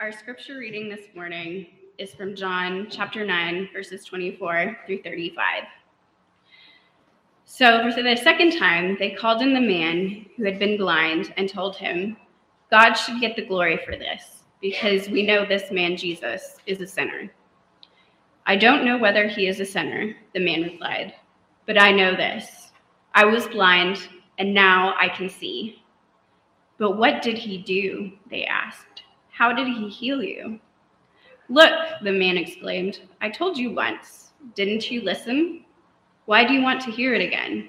Our scripture reading this morning is from John chapter 9, verses 24 through 35. So, for the second time, they called in the man who had been blind and told him, God should get the glory for this, because we know this man Jesus is a sinner. I don't know whether he is a sinner, the man replied, but I know this. I was blind, and now I can see. But what did he do? They asked. How did he heal you? Look, the man exclaimed, I told you once. Didn't you listen? Why do you want to hear it again?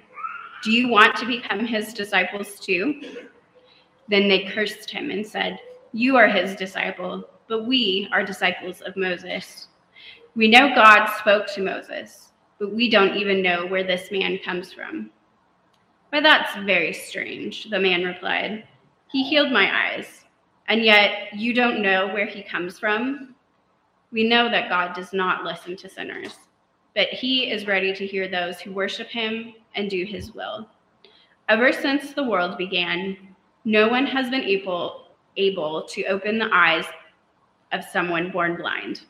Do you want to become his disciples too? Then they cursed him and said, You are his disciple, but we are disciples of Moses. We know God spoke to Moses, but we don't even know where this man comes from. Why, that's very strange, the man replied. He healed my eyes and yet you don't know where he comes from, we know that God does not listen to sinners, but he is ready to hear those who worship him and do his will. Ever since the world began, no one has been able, able to open the eyes of someone born blind.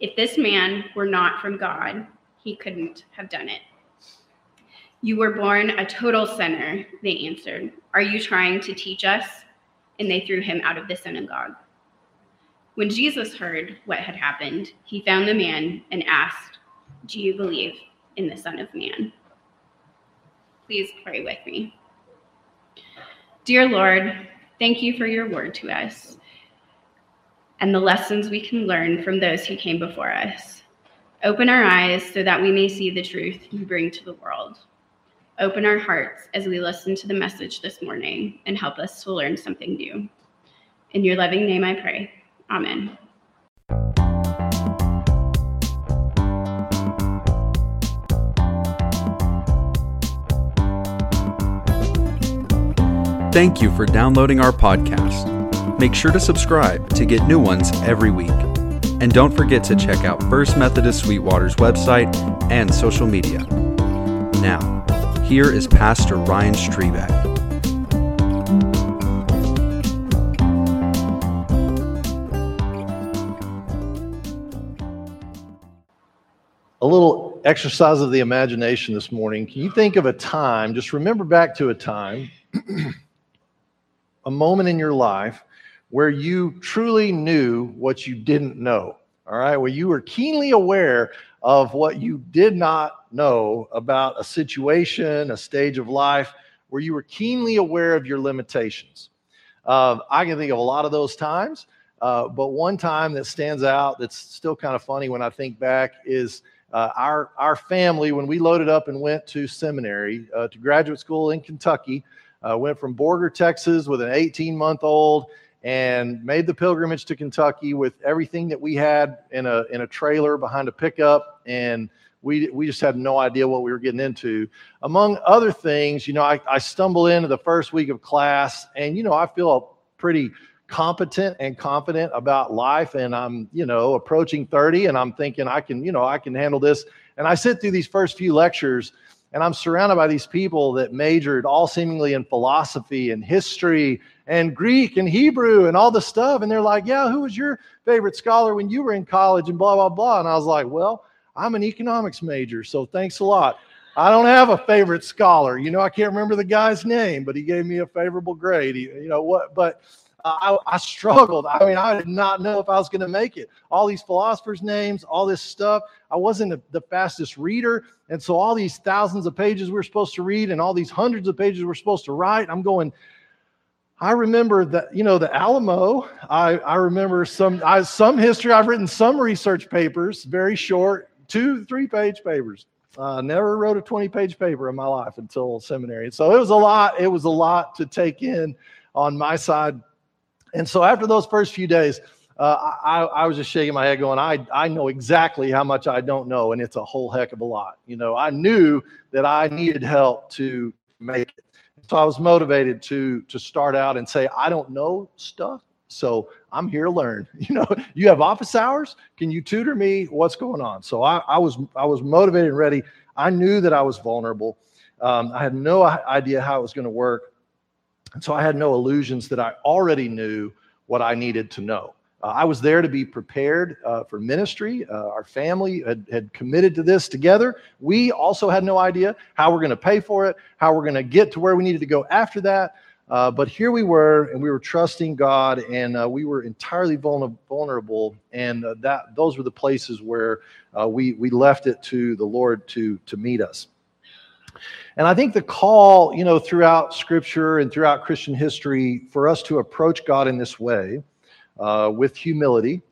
If this man were not from God, he couldn't have done it. You were born a total sinner, they answered. Are you trying to teach us? And they threw him out of the synagogue. When Jesus heard what had happened, he found the man and asked, Do you believe in the Son of Man? Please pray with me. Dear Lord, thank you for your word to us and the lessons we can learn from those who came before us. Open our eyes so that we may see the truth you bring to the world. Open our hearts as we listen to the message this morning and help us to learn something new. In your loving name I pray. Amen. Thank you for downloading our podcast. Make sure to subscribe to get new ones every week. And don't forget to check out First Methodist Sweetwater's website and social media. Now, here is Pastor Ryan Strebeck. A little exercise of the imagination this morning. Can you think of a time, just remember back to a time, a moment in your life where you truly knew what you didn't know? All right, where you were keenly aware of what you did not know about a situation, a stage of life where you were keenly aware of your limitations. Uh, I can think of a lot of those times, uh, but one time that stands out that's still kind of funny when I think back is uh, our, our family, when we loaded up and went to seminary, uh, to graduate school in Kentucky, uh, went from Borger, Texas with an 18 month old and made the pilgrimage to Kentucky with everything that we had in a in a trailer behind a pickup, and we we just had no idea what we were getting into. Among other things, you know, I, I stumble into the first week of class, and you know, I feel pretty competent and confident about life, and I'm you know approaching 30, and I'm thinking I can you know I can handle this. And I sit through these first few lectures, and I'm surrounded by these people that majored all seemingly in philosophy and history and Greek and Hebrew and all the stuff. And they're like, Yeah, who was your favorite scholar when you were in college? And blah, blah, blah. And I was like, Well, I'm an economics major, so thanks a lot. I don't have a favorite scholar. You know, I can't remember the guy's name, but he gave me a favorable grade. you know what? But I, I, struggled. I mean, I did not know if I was going to make it. All these philosophers' names, all this stuff. I wasn't the fastest reader. And so, all these thousands of pages we we're supposed to read and all these hundreds of pages we're supposed to write, I'm going, I remember that, you know, the Alamo. I, I remember some I, some history. I've written some research papers, very short, two, three page papers. Uh, never wrote a 20 page paper in my life until seminary. So it was a lot. It was a lot to take in on my side. And so after those first few days, uh, I, I, was just shaking my head going, I, I know exactly how much I don't know, and it's a whole heck of a lot. You know, I knew that I needed help to make it. So I was motivated to to start out and say, I don't know stuff, so I'm here to learn. You know, you have office hours. Can you tutor me? What's going on? So I, I was I was motivated and ready. I knew that I was vulnerable. Um, I had no idea how it was going to work, so I had no illusions that I already knew what I needed to know. Uh, I was there to be prepared uh, for ministry. Uh, our family had, had committed to this together. We also had no idea how we're going to pay for it, how we're going to get to where we needed to go after that. Uh, but here we were, and we were trusting God, and uh, we were entirely vulnerable. And uh, that those were the places where we we left it to the Lord to to meet us. And I think the call, you know, throughout Scripture and throughout Christian history, for us to approach God in this way uh, with humility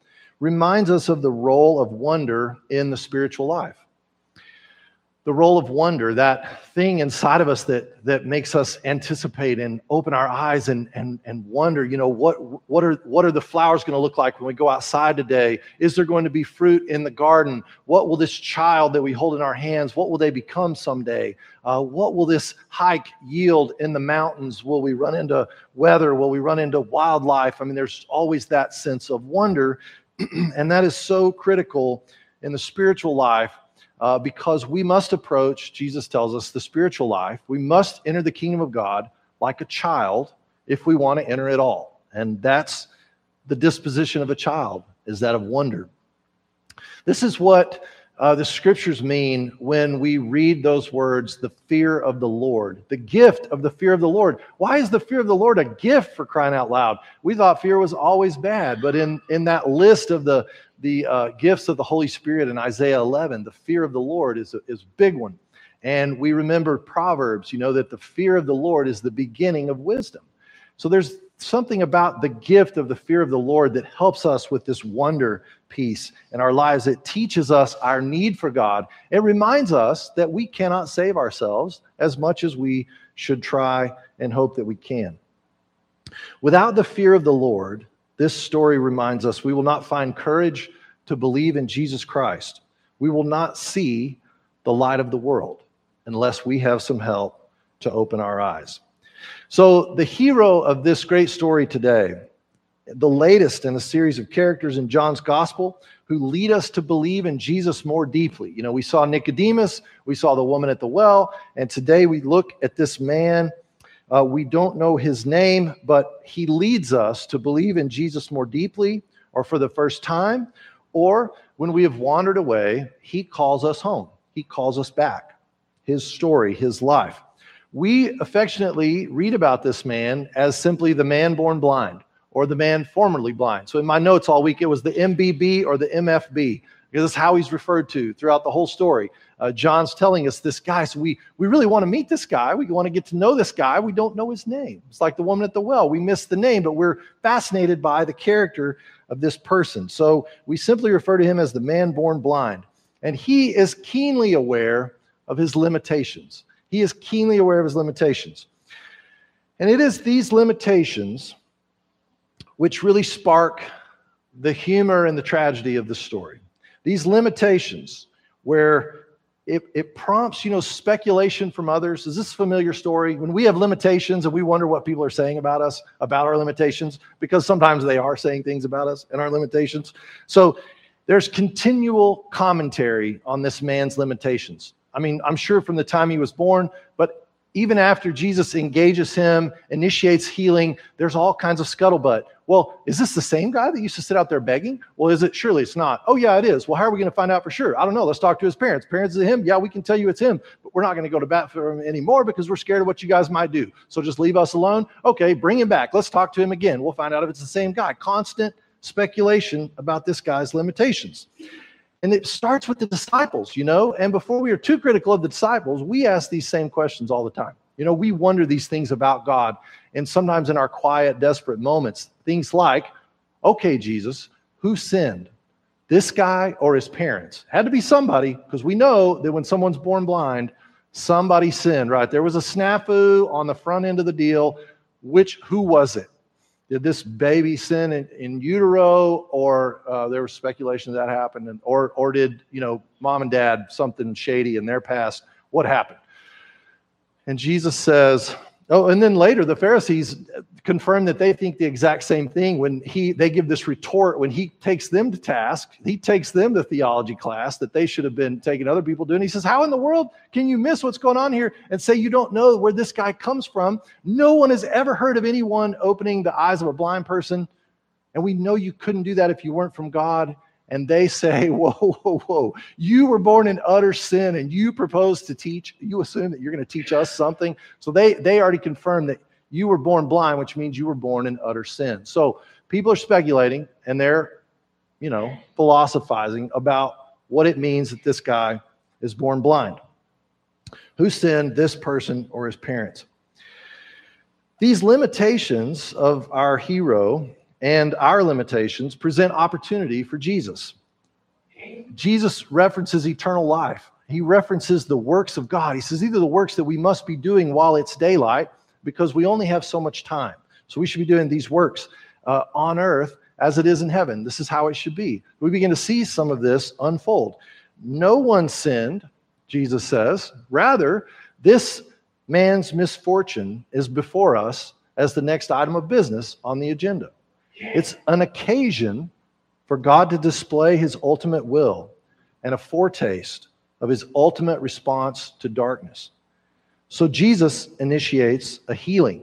reminds us of the role of wonder in the spiritual life. The role of wonder, that thing inside of us that, that makes us anticipate and open our eyes and, and, and wonder, you know, what, what, are, what are the flowers going to look like when we go outside today? Is there going to be fruit in the garden? What will this child that we hold in our hands, what will they become someday? Uh, what will this hike yield in the mountains? Will we run into weather? Will we run into wildlife? I mean, there's always that sense of wonder. and that is so critical in the spiritual life uh, because we must approach, Jesus tells us, the spiritual life. We must enter the kingdom of God like a child if we want to enter it all. And that's the disposition of a child, is that of wonder. This is what uh, the scriptures mean when we read those words, the fear of the Lord, the gift of the fear of the Lord. Why is the fear of the Lord a gift for crying out loud? We thought fear was always bad, but in, in that list of the, the uh, gifts of the Holy Spirit in Isaiah 11, the fear of the Lord is a, is a big one. And we remember Proverbs, you know, that the fear of the Lord is the beginning of wisdom. So there's something about the gift of the fear of the Lord that helps us with this wonder piece in our lives. It teaches us our need for God. It reminds us that we cannot save ourselves as much as we should try and hope that we can. Without the fear of the Lord, this story reminds us we will not find courage to believe in Jesus Christ. We will not see the light of the world unless we have some help to open our eyes. So, the hero of this great story today, the latest in a series of characters in John's gospel who lead us to believe in Jesus more deeply. You know, we saw Nicodemus, we saw the woman at the well, and today we look at this man uh, we don't know his name, but he leads us to believe in Jesus more deeply or for the first time, or when we have wandered away, he calls us home. He calls us back. His story, his life. We affectionately read about this man as simply the man born blind or the man formerly blind. So in my notes all week, it was the MBB or the MFB because that's how he's referred to throughout the whole story. Uh, John's telling us this guy, so we, we really want to meet this guy. We want to get to know this guy. We don't know his name. It's like the woman at the well. We miss the name, but we're fascinated by the character of this person. So we simply refer to him as the man born blind. And he is keenly aware of his limitations. He is keenly aware of his limitations. And it is these limitations which really spark the humor and the tragedy of the story these limitations where it, it, prompts you know speculation from others. Is this a familiar story? When we have limitations and we wonder what people are saying about us about our limitations because sometimes they are saying things about us and our limitations. So there's continual commentary on this man's limitations. I mean i'm sure from the time he was born but even after jesus engages him initiates healing there's all kinds of scuttlebutt well, is this the same guy that used to sit out there begging? Well, is it? Surely it's not. Oh, yeah, it is. Well, how are we going to find out for sure? I don't know. Let's talk to his parents. Parents is him. Yeah, we can tell you it's him, but we're not going to go to bat for him anymore because we're scared of what you guys might do. So just leave us alone. Okay, bring him back. Let's talk to him again. We'll find out if it's the same guy. Constant speculation about this guy's limitations. And it starts with the disciples, you know. And before we are too critical of the disciples, we ask these same questions all the time. You know, we wonder these things about God. And sometimes in our quiet, desperate moments, things like, okay, Jesus, who sinned? This guy or his parents? Had to be somebody, because we know that when someone's born blind, somebody sinned, right? There was a snafu on the front end of the deal. Which, who was it? Did this baby sin in, in utero, or uh, there was speculation that happened, and, or, or did, you know, mom and dad something shady in their past? What happened? And Jesus says, Oh, and then later the Pharisees confirm that they think the exact same thing when he they give this retort when he takes them to task. He takes them to theology class that they should have been taking other people to. And He says, "How in the world can you miss what's going on here and say you don't know where this guy comes from? No one has ever heard of anyone opening the eyes of a blind person And we know you couldn't do that if you weren't from God. And they say, Whoa, whoa, whoa. You were born in utter sin and you propose to teach. You assume that you're going to teach us something. So they, they already confirmed that you were born blind, which means you were born in utter sin. So people are speculating and they're, you know, philosophizing about what it means that this guy is born blind. Who sinned, this person or his parents? These limitations of our hero and our limitations present opportunity for Jesus. Jesus references eternal life. He references the works of God. He says, either the works that we must be doing while it's daylight, because we only have so much time. So we should be doing these works uh, on earth as it is in heaven. This is how it should be. We begin to see some of this unfold. No one sinned, Jesus says. Rather, this man's misfortune is before us as the next item of business on the agenda. It's an occasion for God to display his ultimate will and a foretaste of his ultimate response to darkness. So Jesus initiates a healing.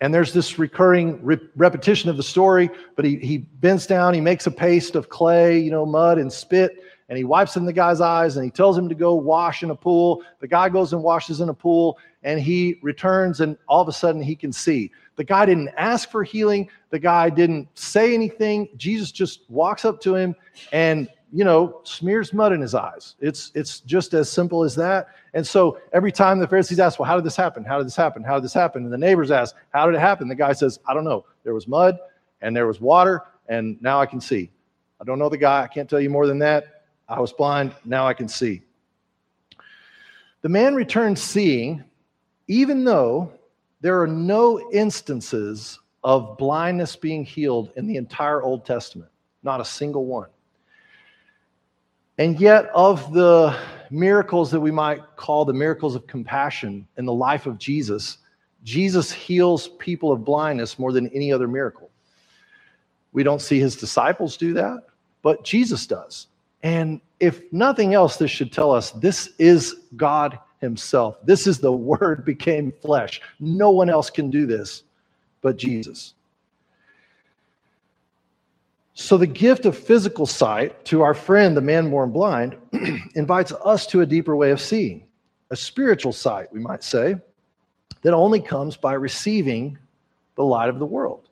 And there's this recurring re- repetition of the story, but he, he bends down, he makes a paste of clay, you know, mud and spit, and he wipes in the guy's eyes and he tells him to go wash in a pool. The guy goes and washes in a pool and he returns, and all of a sudden he can see. The guy didn't ask for healing, the guy didn't say anything. Jesus just walks up to him and you know, smears mud in his eyes. It's it's just as simple as that. And so every time the Pharisees ask, "Well, how did this happen? How did this happen? How did this happen?" and the neighbors ask, "How did it happen?" The guy says, "I don't know. There was mud and there was water, and now I can see." I don't know the guy. I can't tell you more than that. I was blind. Now I can see. The man returned seeing, even though there are no instances of blindness being healed in the entire Old Testament. Not a single one. And yet, of the miracles that we might call the miracles of compassion in the life of Jesus, Jesus heals people of blindness more than any other miracle. We don't see his disciples do that, but Jesus does. And if nothing else, this should tell us this is God Himself. This is the Word became flesh. No one else can do this but Jesus. So, the gift of physical sight to our friend, the man born blind, invites us to a deeper way of seeing, a spiritual sight, we might say, that only comes by receiving the light of the world.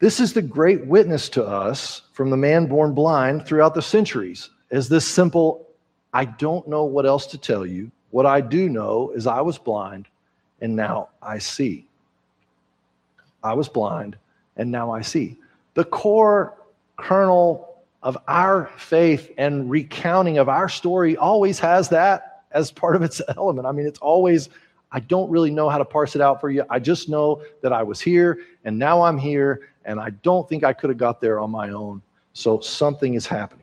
This is the great witness to us from the man born blind throughout the centuries, as this simple, I don't know what else to tell you. What I do know is I was blind and now I see. I was blind and now I see the core kernel of our faith and recounting of our story always has that as part of its element. I mean, it's always, I don't really know how to parse it out for you. I just know that I was here and now I'm here, and I don't think I could have got there on my own. So something is happening.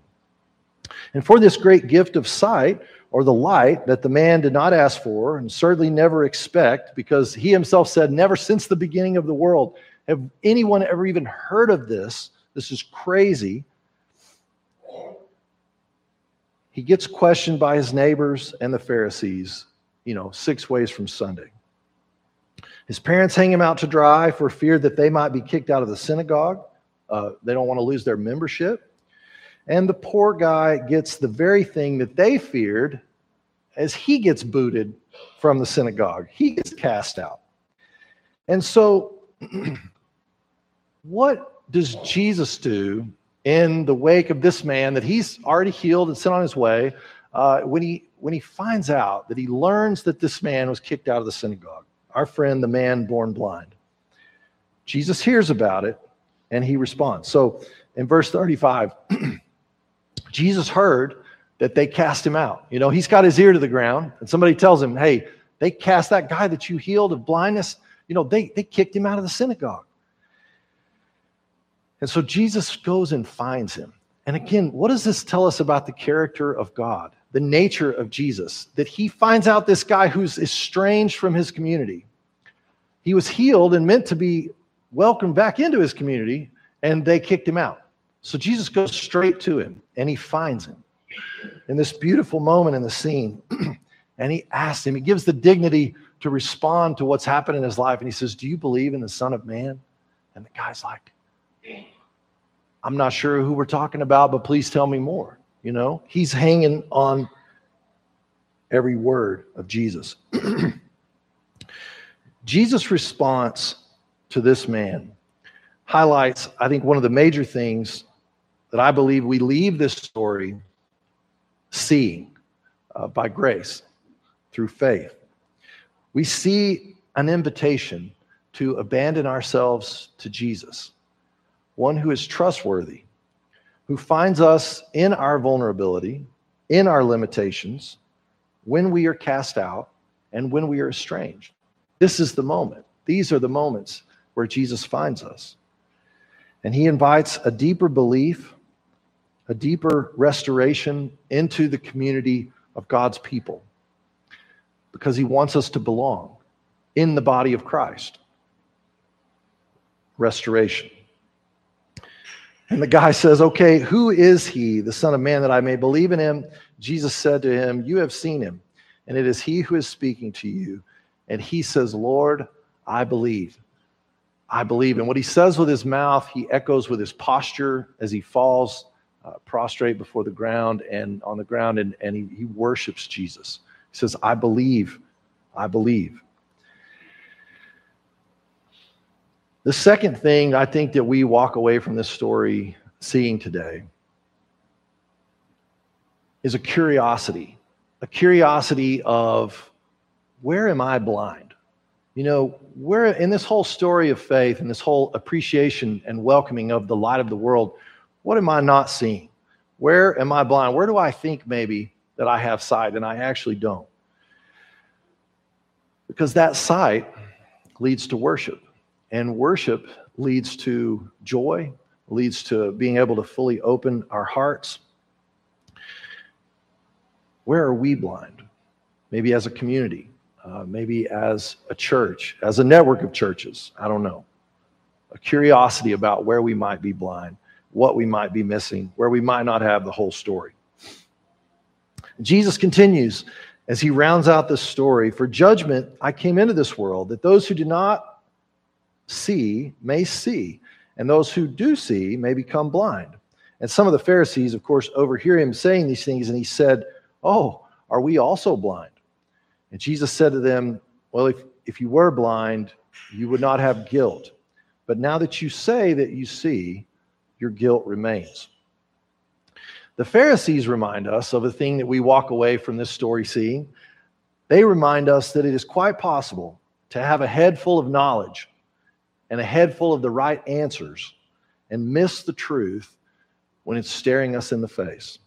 And for this great gift of sight, or the light that the man did not ask for and certainly never expect, because he himself said, Never since the beginning of the world have anyone ever even heard of this? This is crazy. He gets questioned by his neighbors and the Pharisees, you know, six ways from Sunday. His parents hang him out to dry for fear that they might be kicked out of the synagogue. Uh, they don't want to lose their membership. And the poor guy gets the very thing that they feared as he gets booted from the synagogue. He gets cast out. And so what does Jesus do in the wake of this man that he's already healed and sent on his way uh, when he when he finds out that he learns that this man was kicked out of the synagogue our friend the man born blind jesus hears about it and he responds so in verse 35 jesus heard that they cast him out you know he's got his ear to the ground and somebody tells him hey they cast that guy that you healed of blindness you know they, they kicked him out of the synagogue and so Jesus goes and finds him. And again, what does this tell us about the character of God, the nature of Jesus? That he finds out this guy who's estranged from his community. He was healed and meant to be welcomed back into his community, and they kicked him out. So Jesus goes straight to him and he finds him in this beautiful moment in the scene. and he asks him, he gives the dignity to respond to what's happened in his life. And he says, Do you believe in the Son of Man? And the guy's like, I'm not sure who we're talking about, but please tell me more. You know, he's hanging on every word of Jesus. Jesus' response to this man highlights, I think, one of the major things that I believe we leave this story seeing uh, by grace through faith. We see an invitation to abandon ourselves to Jesus, one who is trustworthy, who finds us in our vulnerability, in our limitations, when we are cast out, and when we are estranged. This is the moment. These are the moments where Jesus finds us. And he invites a deeper belief, a deeper restoration into the community of God's people because he wants us to belong in the body of Christ. Restoration. And the guy says, Okay, who is he, the Son of Man, that I may believe in him? Jesus said to him, You have seen him, and it is he who is speaking to you. And he says, Lord, I believe. I believe. And what he says with his mouth, he echoes with his posture as he falls uh, prostrate before the ground and on the ground, and, and he, he worships Jesus. He says, I believe. I believe. The second thing I think that we walk away from this story seeing today is a curiosity, a curiosity of where am I blind? You know, where in this whole story of faith and this whole appreciation and welcoming of the light of the world, what am I not seeing? Where am I blind? Where do I think maybe that I have sight and I actually don't? Because that sight leads to worship, and worship leads to joy, leads to being able to fully open our hearts. Where are we blind? Maybe as a community, uh, maybe as a church, as a network of churches. I don't know. A curiosity about where we might be blind, what we might be missing, where we might not have the whole story. Jesus continues as he rounds out this story For judgment I came into this world, that those who do not see may see, and those who do see may become blind. And some of the Pharisees, of course, overhear him saying these things, and he said, Oh, are we also blind? And Jesus said to them, Well, if, if you were blind, you would not have guilt. But now that you say that you see, your guilt remains. The Pharisees remind us of a thing that we walk away from this story seeing. They remind us that it is quite possible to have a head full of knowledge and a head full of the right answers and miss the truth when it's staring us in the face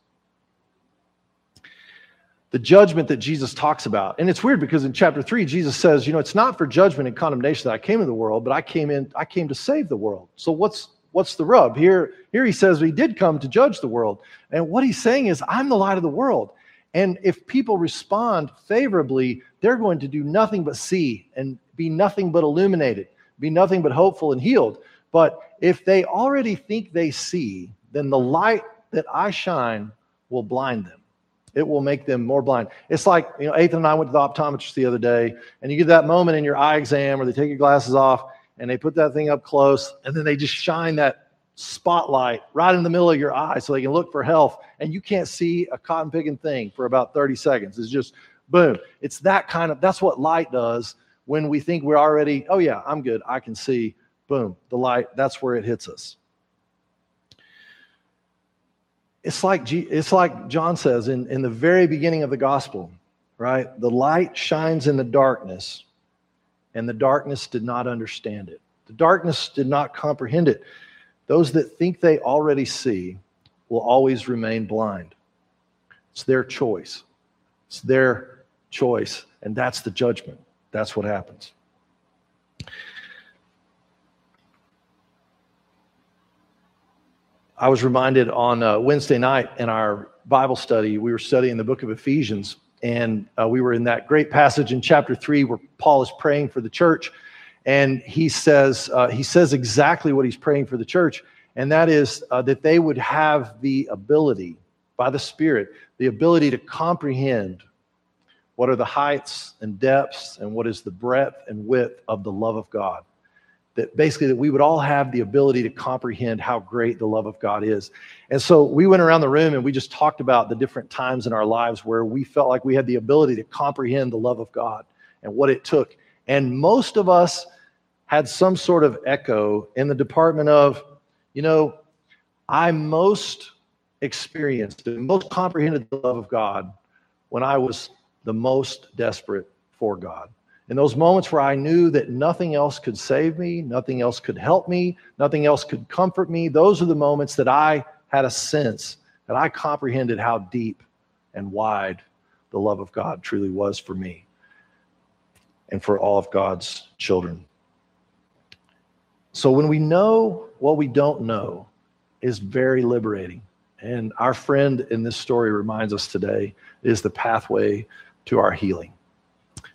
the judgment that Jesus talks about. And it's weird because in chapter 3 Jesus says, you know, it's not for judgment and condemnation that I came into the world, but I came in I came to save the world. So what's what's the rub? Here here he says he did come to judge the world. And what he's saying is I'm the light of the world. And if people respond favorably, they're going to do nothing but see and be nothing but illuminated, be nothing but hopeful and healed. But if they already think they see, then the light that I shine will blind them. It will make them more blind. It's like, you know, Ethan and I went to the optometrist the other day, and you get that moment in your eye exam where they take your glasses off and they put that thing up close, and then they just shine that spotlight right in the middle of your eye so they can look for health. And you can't see a cotton picking thing for about 30 seconds. It's just boom. It's that kind of, that's what light does when we think we're already, oh, yeah, I'm good. I can see. Boom. The light, that's where it hits us it's like, it's like John says in, in the very beginning of the gospel, right? The light shines in the darkness, and the darkness did not understand it. The darkness did not comprehend it. Those that think they already see will always remain blind. It's their choice. It's their choice, and that's the judgment. That's what happens. I was reminded on uh, Wednesday night in our Bible study, we were studying the book of Ephesians, and uh, we were in that great passage in chapter three where Paul is praying for the church, and he says uh, he says exactly what he's praying for the church, and that is uh, that they would have the ability by the Spirit, the ability to comprehend what are the heights and depths and what is the breadth and width of the love of God that basically that we would all have the ability to comprehend how great the love of God is. And so we went around the room and we just talked about the different times in our lives where we felt like we had the ability to comprehend the love of God and what it took. And most of us had some sort of echo in the department of, you know, I most experienced and most comprehended the love of God when I was the most desperate for God. In those moments where I knew that nothing else could save me, nothing else could help me, nothing else could comfort me, those are the moments that I had a sense that I comprehended how deep and wide the love of God truly was for me and for all of God's children. So when we know what we don't know is very liberating. And our friend in this story reminds us today is the pathway to our healing.